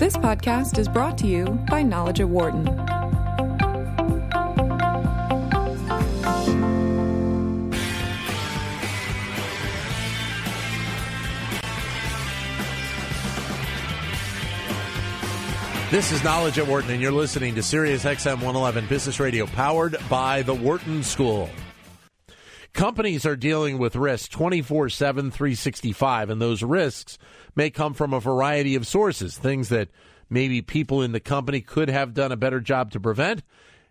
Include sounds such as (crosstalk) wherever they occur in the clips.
This podcast is brought to you by Knowledge at Wharton. This is Knowledge at Wharton, and you're listening to Sirius XM 111 Business Radio, powered by the Wharton School. Companies are dealing with risks 24 7, 365, and those risks may come from a variety of sources, things that maybe people in the company could have done a better job to prevent,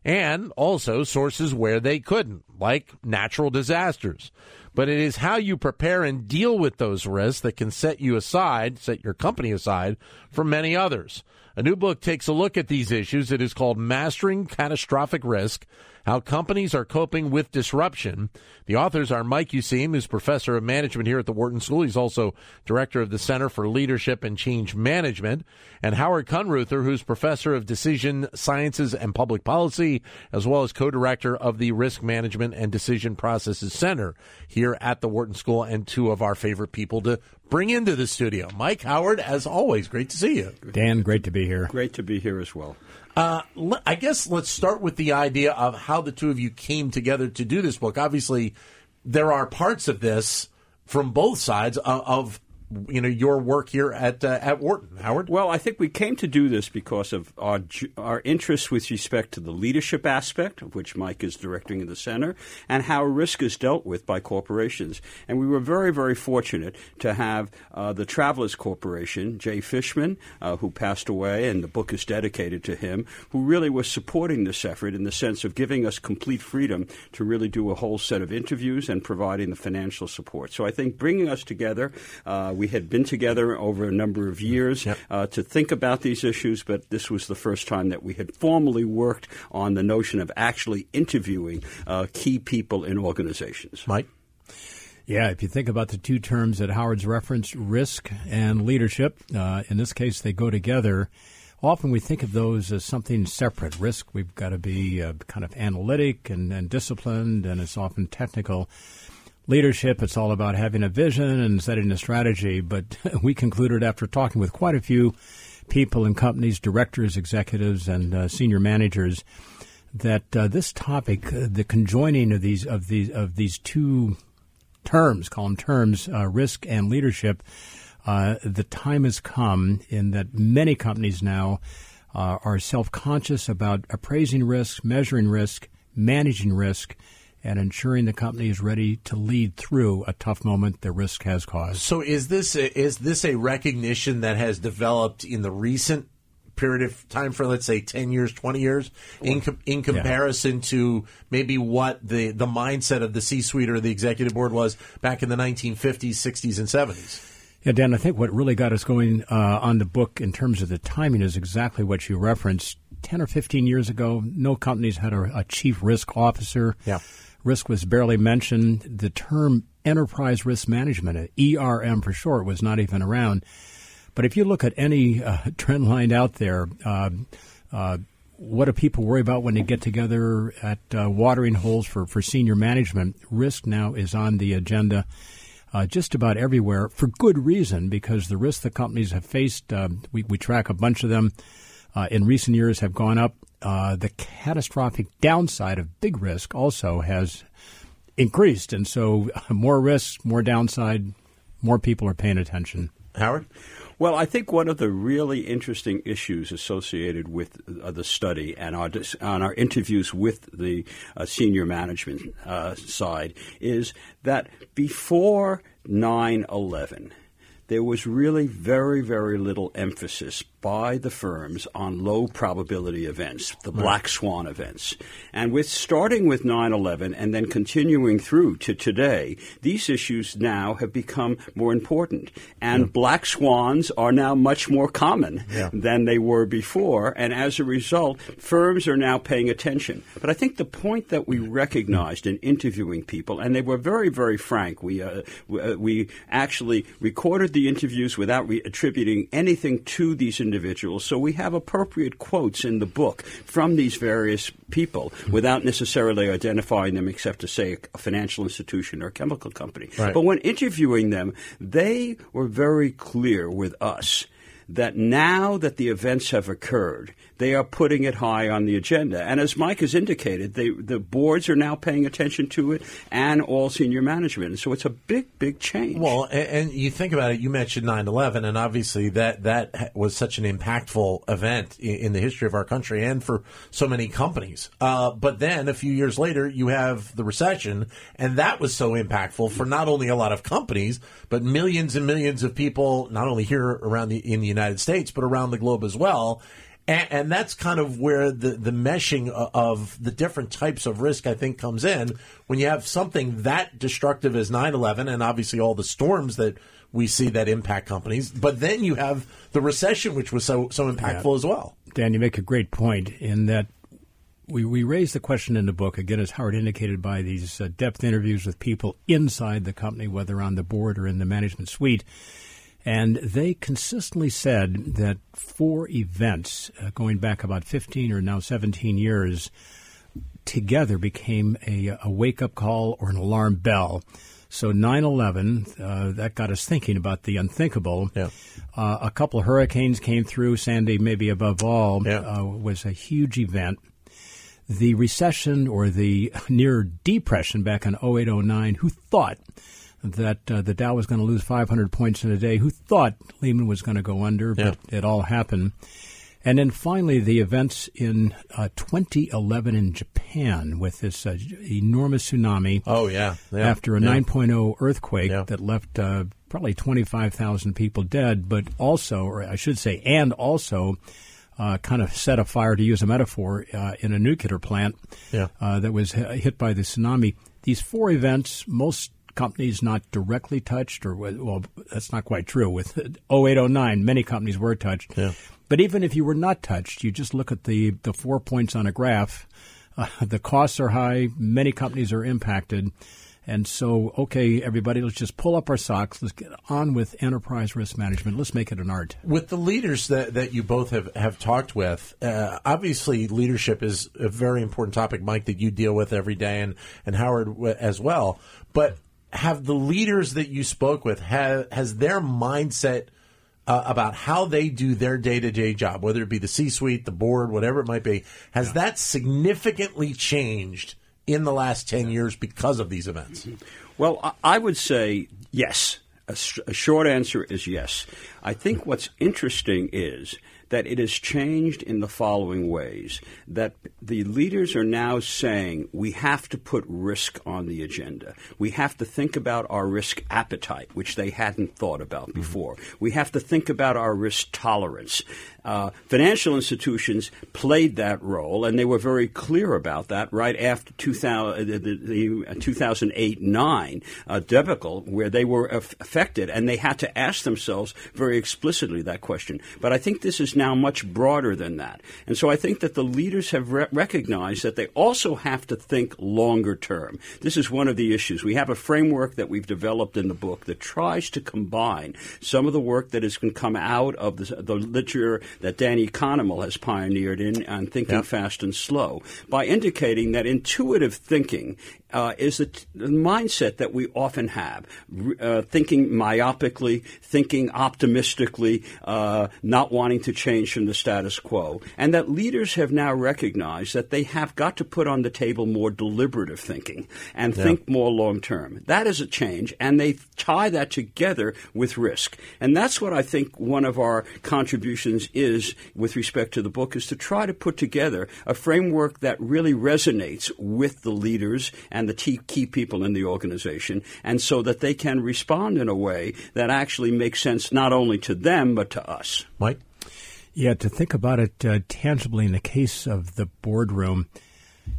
and also sources where they couldn't, like natural disasters. But it is how you prepare and deal with those risks that can set you aside, set your company aside from many others. A new book takes a look at these issues. It is called Mastering Catastrophic Risk How Companies Are Coping with Disruption. The authors are Mike Useem, who's professor of management here at the Wharton School. He's also director of the Center for Leadership and Change Management, and Howard Kunreuther, who's professor of decision sciences and public policy, as well as co director of the Risk Management and Decision Processes Center here at the Wharton School, and two of our favorite people to bring into the studio. Mike Howard, as always, great to see you. Dan, great to be here. Great to be here as well. Uh, I guess let's start with the idea of how the two of you came together to do this book. Obviously, there are parts of this from both sides of, of you know your work here at uh, at Wharton, Howard. Well, I think we came to do this because of our our interest with respect to the leadership aspect, of which Mike is directing in the center, and how risk is dealt with by corporations. And we were very very fortunate to have uh, the Travelers Corporation, Jay Fishman, uh, who passed away, and the book is dedicated to him, who really was supporting this effort in the sense of giving us complete freedom to really do a whole set of interviews and providing the financial support. So I think bringing us together. We had been together over a number of years yep. uh, to think about these issues, but this was the first time that we had formally worked on the notion of actually interviewing uh, key people in organizations. Mike? Yeah, if you think about the two terms that Howard's referenced, risk and leadership, uh, in this case, they go together. Often we think of those as something separate. Risk, we've got to be uh, kind of analytic and, and disciplined, and it's often technical leadership. It's all about having a vision and setting a strategy. But (laughs) we concluded after talking with quite a few people and companies, directors, executives, and uh, senior managers, that uh, this topic, uh, the conjoining of these of these of these two terms, call them terms, uh, risk and leadership, uh, the time has come in that many companies now uh, are self conscious about appraising risk, measuring risk, managing risk and ensuring the company is ready to lead through a tough moment the risk has caused. So, is this a, is this a recognition that has developed in the recent period of time for let's say 10 years 20 years in com- in comparison yeah. to maybe what the the mindset of the C-suite or the executive board was back in the 1950s 60s and 70s yeah, Dan, I think what really got us going uh, on the book in terms of the timing is exactly what you referenced. 10 or 15 years ago, no companies had a, a chief risk officer. Yeah risk was barely mentioned. The term enterprise risk management, ERM for short, was not even around. But if you look at any uh, (laughs) trend line out there, uh, uh, what do people worry about when they get together at uh, watering holes for, for senior management? Risk now is on the agenda. Uh, just about everywhere for good reason because the risks the companies have faced, uh, we, we track a bunch of them in recent years, have gone up uh, the catastrophic downside of big risk also has increased. And so, (laughs) more risk, more downside, more people are paying attention. Howard? Well, I think one of the really interesting issues associated with uh, the study and our on our interviews with the uh, senior management uh, side is that before 9 11, there was really very, very little emphasis by the firms on low probability events, the right. black swan events. And with starting with 9/11 and then continuing through to today, these issues now have become more important. And yeah. black swans are now much more common yeah. than they were before, and as a result, firms are now paying attention. But I think the point that we recognized in interviewing people and they were very very frank. We uh, we, uh, actually recorded the interviews without re- attributing anything to these individuals. So we have appropriate quotes in the book from these various people without necessarily identifying them except to say a financial institution or a chemical company. Right. But when interviewing them, they were very clear with us that now that the events have occurred, they are putting it high on the agenda. And as Mike has indicated, they, the boards are now paying attention to it and all senior management. So it's a big, big change. Well, and, and you think about it, you mentioned 9 11, and obviously that, that was such an impactful event in, in the history of our country and for so many companies. Uh, but then a few years later, you have the recession, and that was so impactful for not only a lot of companies, but millions and millions of people, not only here around the, in the United States, but around the globe as well. And, and, that's kind of where the, the meshing of the different types of risk, I think, comes in when you have something that destructive as 9 11 and obviously all the storms that we see that impact companies. But then you have the recession, which was so, so impactful yeah. as well. Dan, you make a great point in that we, we raise the question in the book, again, as Howard indicated by these uh, depth interviews with people inside the company, whether on the board or in the management suite and they consistently said that four events, uh, going back about 15 or now 17 years, together became a, a wake up call or an alarm bell. So 9 11, uh, that got us thinking about the unthinkable. Yeah. Uh, a couple of hurricanes came through, Sandy, maybe above all, yeah. uh, was a huge event. The recession or the (laughs) near depression back in 08 09, who thought that uh, the Dow was going to lose 500 points in a day. Who thought Lehman was going to go under? Yeah. But it all happened. And then finally, the events in uh, 2011 in Japan with this uh, enormous tsunami. Oh, yeah. yeah. After a yeah. 9.0 earthquake yeah. that left uh, probably 25,000 people dead, but also, or I should say, and also, uh, kind of set a fire, to use a metaphor, uh, in a nuclear plant yeah. uh, that was hit by the tsunami. These four events, most companies not directly touched, or well, that's not quite true. With (laughs) 0809, many companies were touched. Yeah. But even if you were not touched, you just look at the, the four points on a graph. Uh, the costs are high. Many companies are impacted. And so, okay, everybody, let's just pull up our socks. Let's get on with enterprise risk management. Let's make it an art. With the leaders that, that you both have, have talked with, uh, obviously leadership is a very important topic, Mike, that you deal with every day, and, and Howard as well. But have the leaders that you spoke with have, has their mindset uh, about how they do their day-to-day job whether it be the c-suite the board whatever it might be has yeah. that significantly changed in the last 10 years because of these events? Well i would say yes. A, sh- a short answer is yes. I think what's interesting is that it has changed in the following ways that the leaders are now saying we have to put risk on the agenda. We have to think about our risk appetite, which they hadn't thought about mm-hmm. before. We have to think about our risk tolerance. Uh, financial institutions played that role, and they were very clear about that right after 2000, the, the 2008 9 uh, debacle, where they were affected, and they had to ask themselves very explicitly that question. But I think this is now much broader than that. And so I think that the leaders have re- recognized that they also have to think longer term. This is one of the issues. We have a framework that we've developed in the book that tries to combine some of the work that has come out of the, the literature that Danny Kahneman has pioneered in on thinking yep. fast and slow by indicating that intuitive thinking uh, is the, t- the, mindset that we often have, uh, thinking myopically, thinking optimistically, uh, not wanting to change from the status quo, and that leaders have now recognized that they have got to put on the table more deliberative thinking and yeah. think more long term. That is a change, and they tie that together with risk, and that's what I think one of our contributions is with respect to the book is to try to put together a framework that really resonates with the leaders and the key people in the organization, and so that they can respond in a way that actually makes sense not only to them but to us. Mike? Yeah, to think about it uh, tangibly in the case of the boardroom,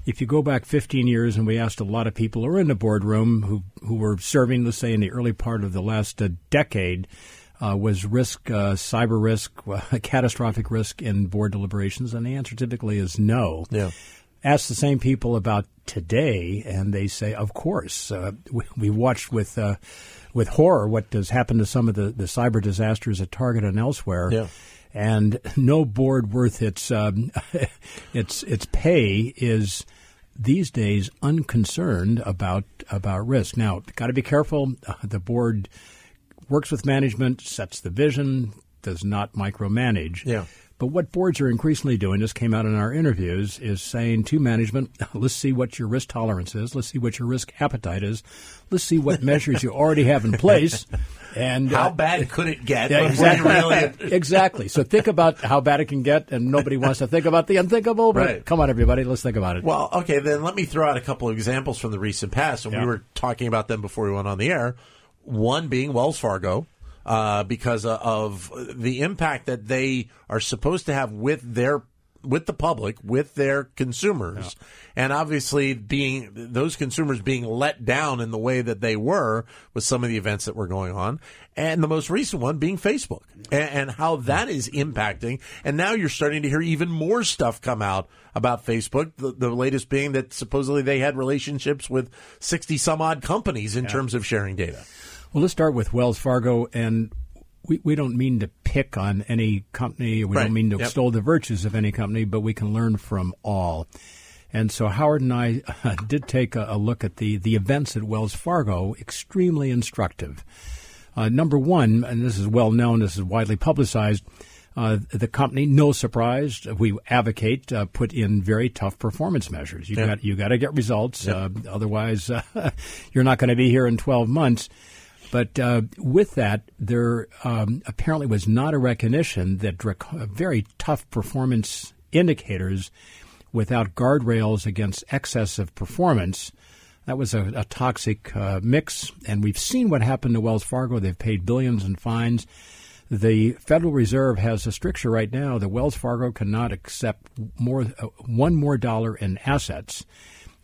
if you go back 15 years and we asked a lot of people who were in the boardroom who, who were serving, let's say, in the early part of the last uh, decade, uh, was risk, uh, cyber risk, (laughs) catastrophic risk in board deliberations? And the answer typically is no. Yeah ask the same people about today, and they say, "Of course." Uh, we, we, watched with uh, with horror what has happened to some of the, the cyber disasters at Target and elsewhere. Yeah. And no board worth its um, (laughs) its its pay is these days unconcerned about about risk. Now, got to be careful. Uh, the board works with management, sets the vision, does not micromanage. Yeah. But what boards are increasingly doing, this came out in our interviews, is saying to management, (laughs) let's see what your risk tolerance is, let's see what your risk appetite is, let's see what measures you already have in place. (laughs) And how uh, bad could it get? yeah, exactly. really- (laughs) exactly. So think about how bad it can get, and nobody wants to think about the unthinkable. But Right. come on, everybody, let's think about it. Well, okay, then let me throw out a couple of examples from the recent past, and Yeah. we were talking about them before we went on the air. One being Wells Fargo, uh, because of the impact that they are supposed to have with their with the public, with their consumers, and obviously being those consumers being let down in the way that they were with some of the events that were going on, and the most recent one being Facebook, and, and how that is impacting. And now you're starting to hear even more stuff come out about Facebook. The, the latest being that supposedly they had relationships with sixty some odd companies in terms of sharing data. Well, let's start with Wells Fargo, and we, we don't mean to pick on any company. We Right. don't mean to Yep. extol the virtues of any company, but we can learn from all. And so Howard and I (laughs) did take a, a look at the, the events at Wells Fargo, extremely instructive. Uh, number one, and this is well known, this is widely publicized, uh, the company, no surprise, we advocate uh, put in very tough performance measures. You Yeah. got you got to get results, uh, otherwise (laughs) uh, you're not going to be here in 12 months. But uh, with that, there um, apparently was not a recognition that drac- very tough performance indicators without guardrails against excess of performance. That was a, a toxic uh, mix, and we've seen what happened to Wells Fargo. They've paid billions in fines. The Federal Reserve has a stricture right now that Wells Fargo cannot accept more uh, one more dollar in assets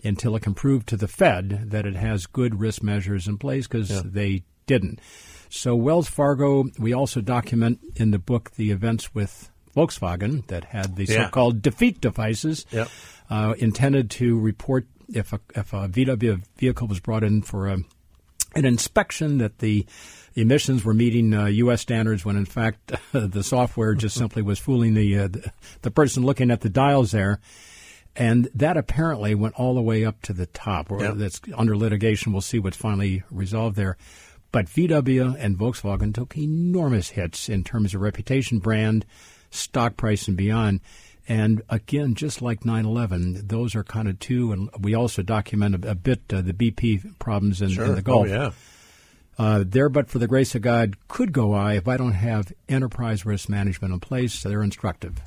until it can prove to the Fed that it has good risk measures in place because they didn't. So Wells Fargo, we also document in the book the events with Volkswagen that had the Yeah. so-called defeat devices Yep. uh, intended to report if a, if a VW vehicle was brought in for a, an inspection that the emissions were meeting uh, U.S. standards when in fact (laughs) the software just (laughs) simply was fooling the, uh, the the person looking at the dials there. And that apparently went all the way up to the top. Yeah. That's under litigation. We'll see what's finally resolved there. But VW and Volkswagen took enormous hits in terms of reputation, brand, stock price, and beyond. And again, just like 9 11, those are kind of two. And we also document a, a bit uh, the BP problems in, in the Gulf. Oh, yeah. Uh, there, but for the grace of God, could go I if I don't have enterprise risk management in place. They're instructive.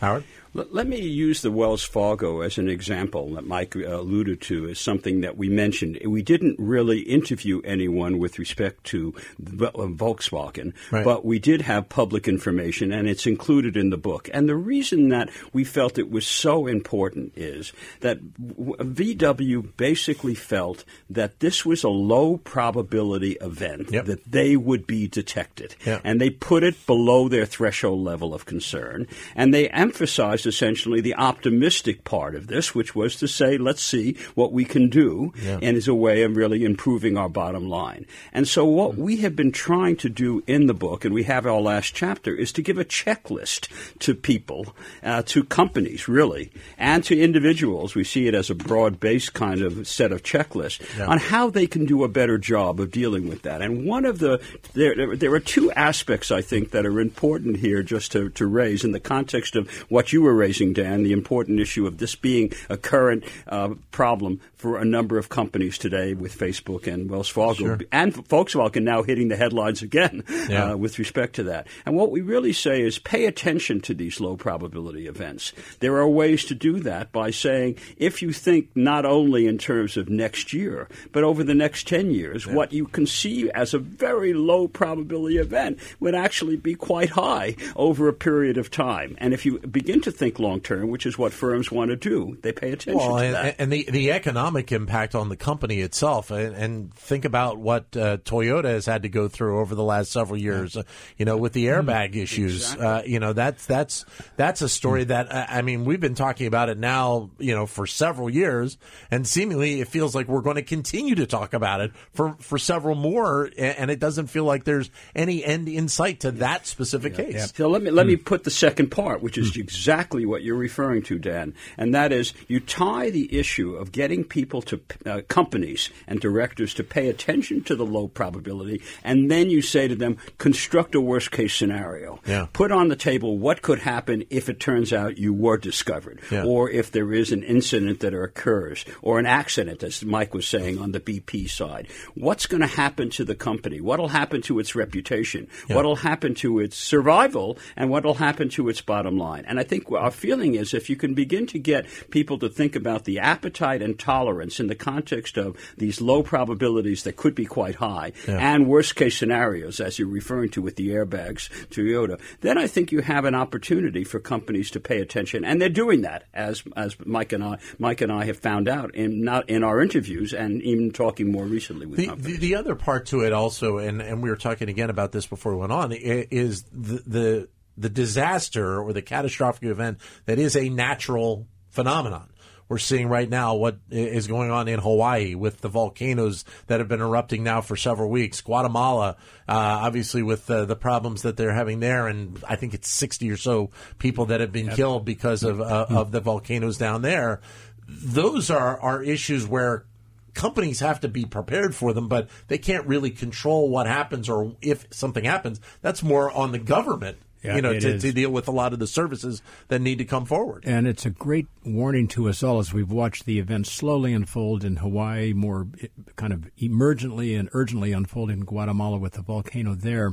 Howard? Let, let me use the Wells Fargo as an example that Mike uh, alluded to as something that we mentioned. We didn't really interview anyone with respect to uh, Volkswagen, Right. but we did have public information, and it's included in the book. And the reason that we felt it was so important is that VW basically felt that this was a low probability event Yep. that they would be detected, Yeah. and they put it below their threshold level of concern, and they emphasized essentially the optimistic part of this, which was to say, let's see what we can do, Yeah. and is a way of really improving our bottom line. And so, what we have been trying to do in the book, and we have our last chapter, is to give a checklist to people, uh, to companies, really, and to individuals. We see it as a broad based kind of set of checklists Yeah. on how they can do a better job of dealing with that. And one of the there, there, there are two aspects I think that are important here just to, to raise in the context of what you were raising, Dan, the important issue of this being a current uh, problem for a number of companies today with Facebook and Wells Fargo Sure. and Volkswagen now hitting the headlines again (laughs) Yeah. uh, with respect to that. And what we really say is pay attention to these low probability events. There are ways to do that by saying if you think not only in terms of next year, but over the next 10 years, what you conceive as a very low probability event would actually be quite high over a period of time. And if you begin to think long term, which is what firms want to do, they pay attention Well, to and, that. and the the economic impact on the company itself, and, and think about what uh, Toyota has had to go through over the last several years. Uh, you know, with the airbag issues. Uh, you know, that's that's that's a story that uh, I mean we've been talking about it now. You know, for several years, and seemingly it feels like we're going to continue to talk about it for for several more, and, and it doesn't feel like there's any end in sight to that specific case. So let me let me put the second part, which is exactly what you're referring to, Dan, and that is you tie the issue of getting people to uh, companies and directors to pay attention to the low probability, and then you say to them, construct a worst case scenario. Yeah. Put on the table what could happen if it turns out you were discovered, Yeah. or if there is an incident that occurs, or an accident, as Mike was saying on the BP side. What's going to happen to the company? What'll happen to its reputation? What'll happen to its survival? And what'll happen to its bottom line? And I think our feeling is if you can begin to get people to think about the appetite and tolerance in the context of these low probabilities that could be quite high and worst case scenarios, as you're referring to with the airbags, Toyota, then I think you have an opportunity for companies to pay attention, and they're doing that, as as Mike and I Mike and I have found out in not in our interviews and even talking more recently with The, companies. the, the other part to it also, and, and we were talking again about this before we went on, is the, the the disaster or the catastrophic event that is a natural phenomenon. We're seeing right now what is going on in Hawaii with the volcanoes that have been erupting now for several weeks. Guatemala, uh, obviously, with uh, the problems that they're having there, and I think it's 60 or so people that have been killed because of, uh, of the volcanoes down there. Those are, are issues where companies have to be prepared for them, but they can't really control what happens or if something happens. That's more on the government, Yeah, you know, to, to deal with a lot of the services that need to come forward. And it's a great warning to us all as we've watched the events slowly unfold in Hawaii, more kind of emergently and urgently unfold in Guatemala with the volcano there.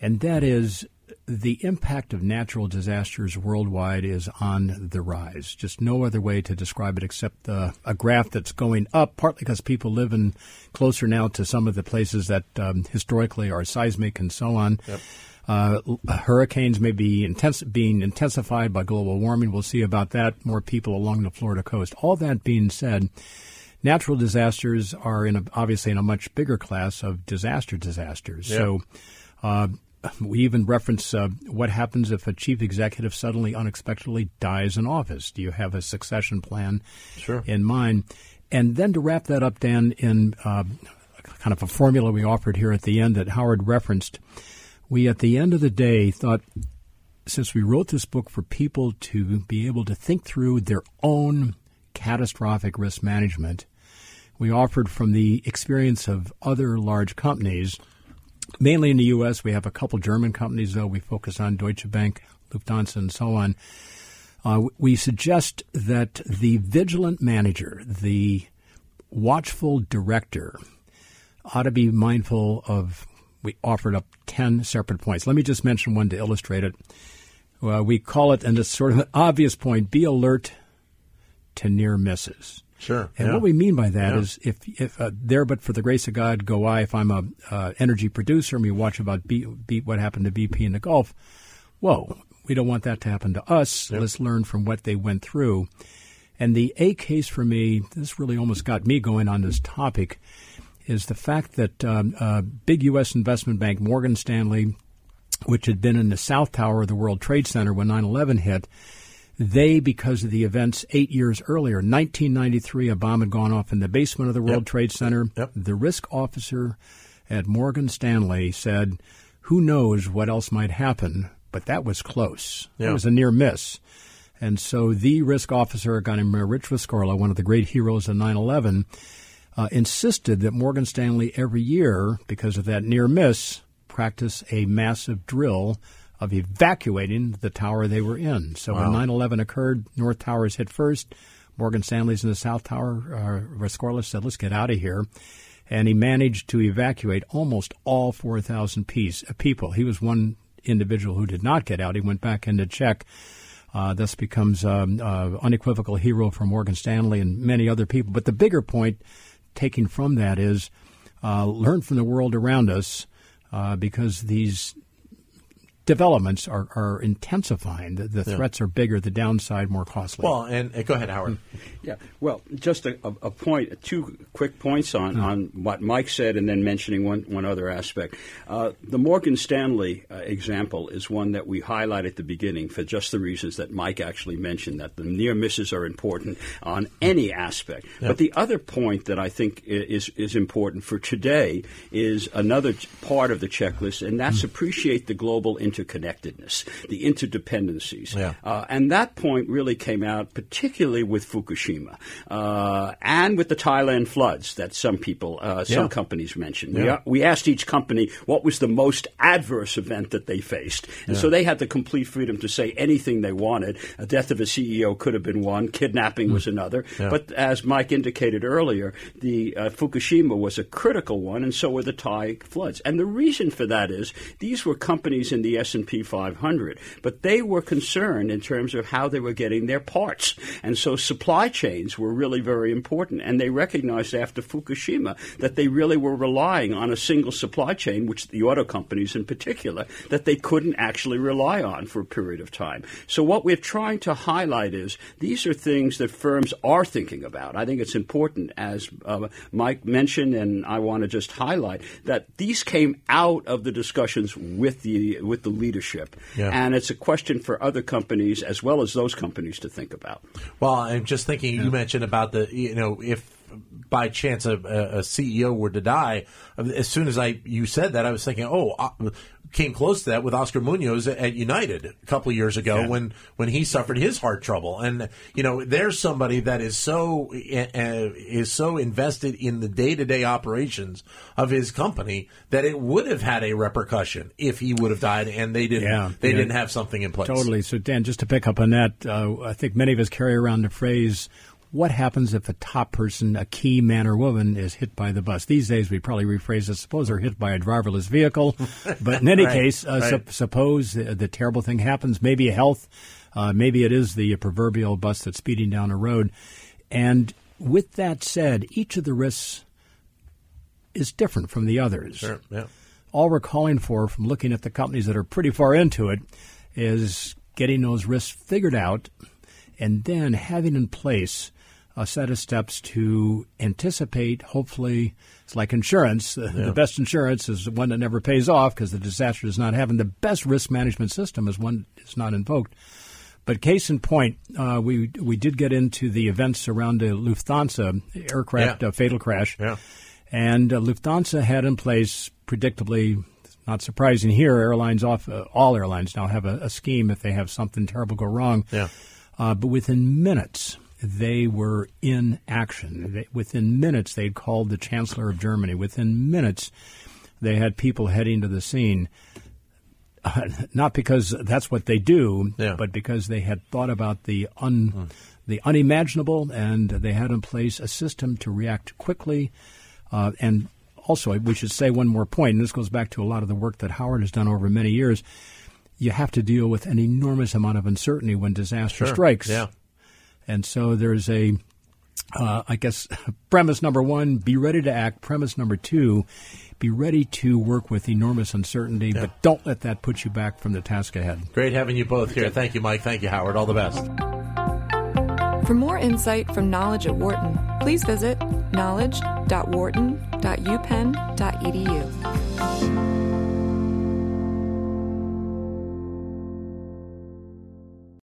And that is the impact of natural disasters worldwide is on the rise. Just no other way to describe it except uh, a graph that's going up, partly because people live in closer now to some of the places that um, historically are seismic and so on. Uh, hurricanes may be intense, being intensified by global warming. We'll see about that. More people along the Florida coast. All that being said, natural disasters are in a, obviously in a much bigger class of disaster disasters. So, uh, we even reference uh, what happens if a chief executive suddenly unexpectedly dies in office. Do you have a succession plan Sure. in mind? And then to wrap that up, Dan, in uh, kind of a formula we offered here at the end that Howard referenced, we at the end of the day thought since we wrote this book for people to be able to think through their own catastrophic risk management, we offered from the experience of other large companies, mainly in the U.S. We have a couple German companies, though. We focus on Deutsche Bank, Lufthansa, and so on. Uh, we suggest that the vigilant manager, the watchful director, ought to be mindful of. We offered up 10 separate points. Let me just mention one to illustrate it. Well, we call it, and it's sort of an obvious point be alert to near misses. Sure. And yeah. what we mean by that Yeah. is, if if uh, there, but for the grace of God, go I. If I'm a uh, energy producer and we watch about B, B, what happened to BP in the Gulf, whoa, we don't want that to happen to us. Let's learn from what they went through. And the A case for me, this really almost got me going on this topic, is the fact that um, uh, big U.S. investment bank Morgan Stanley, which had been in the South Tower of the World Trade Center when 9 11 hit, they, because of the events eight years earlier, 1993, a bomb had gone off in the basement of the World Yep. Trade Center. Yep. The risk officer at Morgan Stanley said, Who knows what else might happen? But that was close. Yeah. It was a near miss. And so the risk officer, a guy named Rick Rescorla, one of the great heroes of 9 11, uh, insisted that Morgan Stanley every year, because of that near miss, practice a massive drill of evacuating the tower they were in. So when 9 11 occurred, North Towers hit first. Morgan Stanley's in the South Tower. Uh, said, let's get out of here. And he managed to evacuate almost all 4,000 piece, uh, people. He was one individual who did not get out. He went back in to check. Uh, thus becomes um, uh, unequivocal hero for Morgan Stanley and many other people. But the bigger point, taking from that, is uh, learn from the world around us uh, because these developments are, are intensifying. The, the threats are bigger, the downside more costly. Well, and, and go ahead, Howard. (laughs) Yeah, well, just a, a, a point, two quick points on, on what Mike said, and then mentioning one, one other aspect. Uh, the Morgan Stanley uh, example is one that we highlight at the beginning for just the reasons that Mike actually mentioned that the near misses are important on any aspect. But the other point that I think is is important for today is another part of the checklist, and that's appreciate the global interdependence interconnectedness, the interdependencies. Yeah. Uh, and that point really came out particularly with Fukushima uh, and with the Thailand floods that some people, uh, some Yeah. companies mentioned. Yeah. We, we asked each company what was the most adverse event that they faced. And so they had the complete freedom to say anything they wanted. A death of a CEO could have been one, kidnapping was another. But as Mike indicated earlier, the uh, Fukushima was a critical one, and so were the Thai floods. And the reason for that is these were companies in the S&P 500, but they were concerned in terms of how they were getting their parts. And so supply chains were really very important, and they recognized after Fukushima that they really were relying on a single supply chain, which the auto companies in particular, that they couldn't actually rely on for a period of time. So what we're trying to highlight is these are things that firms are thinking about. I think it's important, as uh, Mike mentioned, and I want to just highlight that these came out of the discussions with the with the leadership, Yeah. and it's a question for other companies as well as those companies to think about. Well, I'm just thinking. You mentioned about the you know if by chance a, a a CEO were to die, as soon as I you said that, I was thinking, oh, uh, came close to that with Oscar Munoz at United a couple of years ago when when he suffered his heart trouble, and you know there's somebody that is so uh, is so invested in the day to day operations of his company that it would have had a repercussion if he would have died, and they didn't Yeah, they yeah. didn't have something in place. Totally. So, Dan, just to pick up on that, uh, I think many of us carry around the phrase, what happens if a top person, a key man or woman, is hit by the bus? These days, we probably rephrase it, suppose they're hit by a driverless vehicle. (laughs) But in any Right, case, uh, right. sup- suppose the, the terrible thing happens, maybe a health, uh, maybe it is the proverbial bus that's speeding down a road. And with that said, each of the risks is different from the others Sure. Yeah. all we're calling for from looking at the companies that are pretty far into it is getting those risks figured out and then having in place a set of steps to anticipate hopefully it's like insurance (laughs) the, the best insurance is one that never pays off because the disaster does not happen the best risk management system is one that's not invoked but case in point, uh, we we did get into the events around the Lufthansa aircraft Yeah. uh, fatal crash, Yeah. and uh, Lufthansa had in place, predictably, not surprising here, airlines off uh, all airlines now have a, a scheme if they have something terrible go wrong. Yeah. Uh, but within minutes, they were in action. They, within minutes, they'd called the Chancellor of Germany. Within minutes, they had people heading to the scene. Uh, (laughs) not because that's what they do, Yeah. but because they had thought about the un, the unimaginable, and they had in place a system to react quickly. Uh, and also, we should say one more point, and this goes back to a lot of the work that Howard has done over many years. You have to deal with an enormous amount of uncertainty when disaster Sure. strikes. Yeah. And so there's a, uh, I guess, (laughs) premise number one, be ready to act. Premise number two, be ready to work with enormous uncertainty, but don't let that put you back from the task ahead. Great having you both here. Thank you, Mike. Thank you, Howard. All the best. For more insight from Knowledge at Wharton, please visit knowledge.wharton.upenn.edu.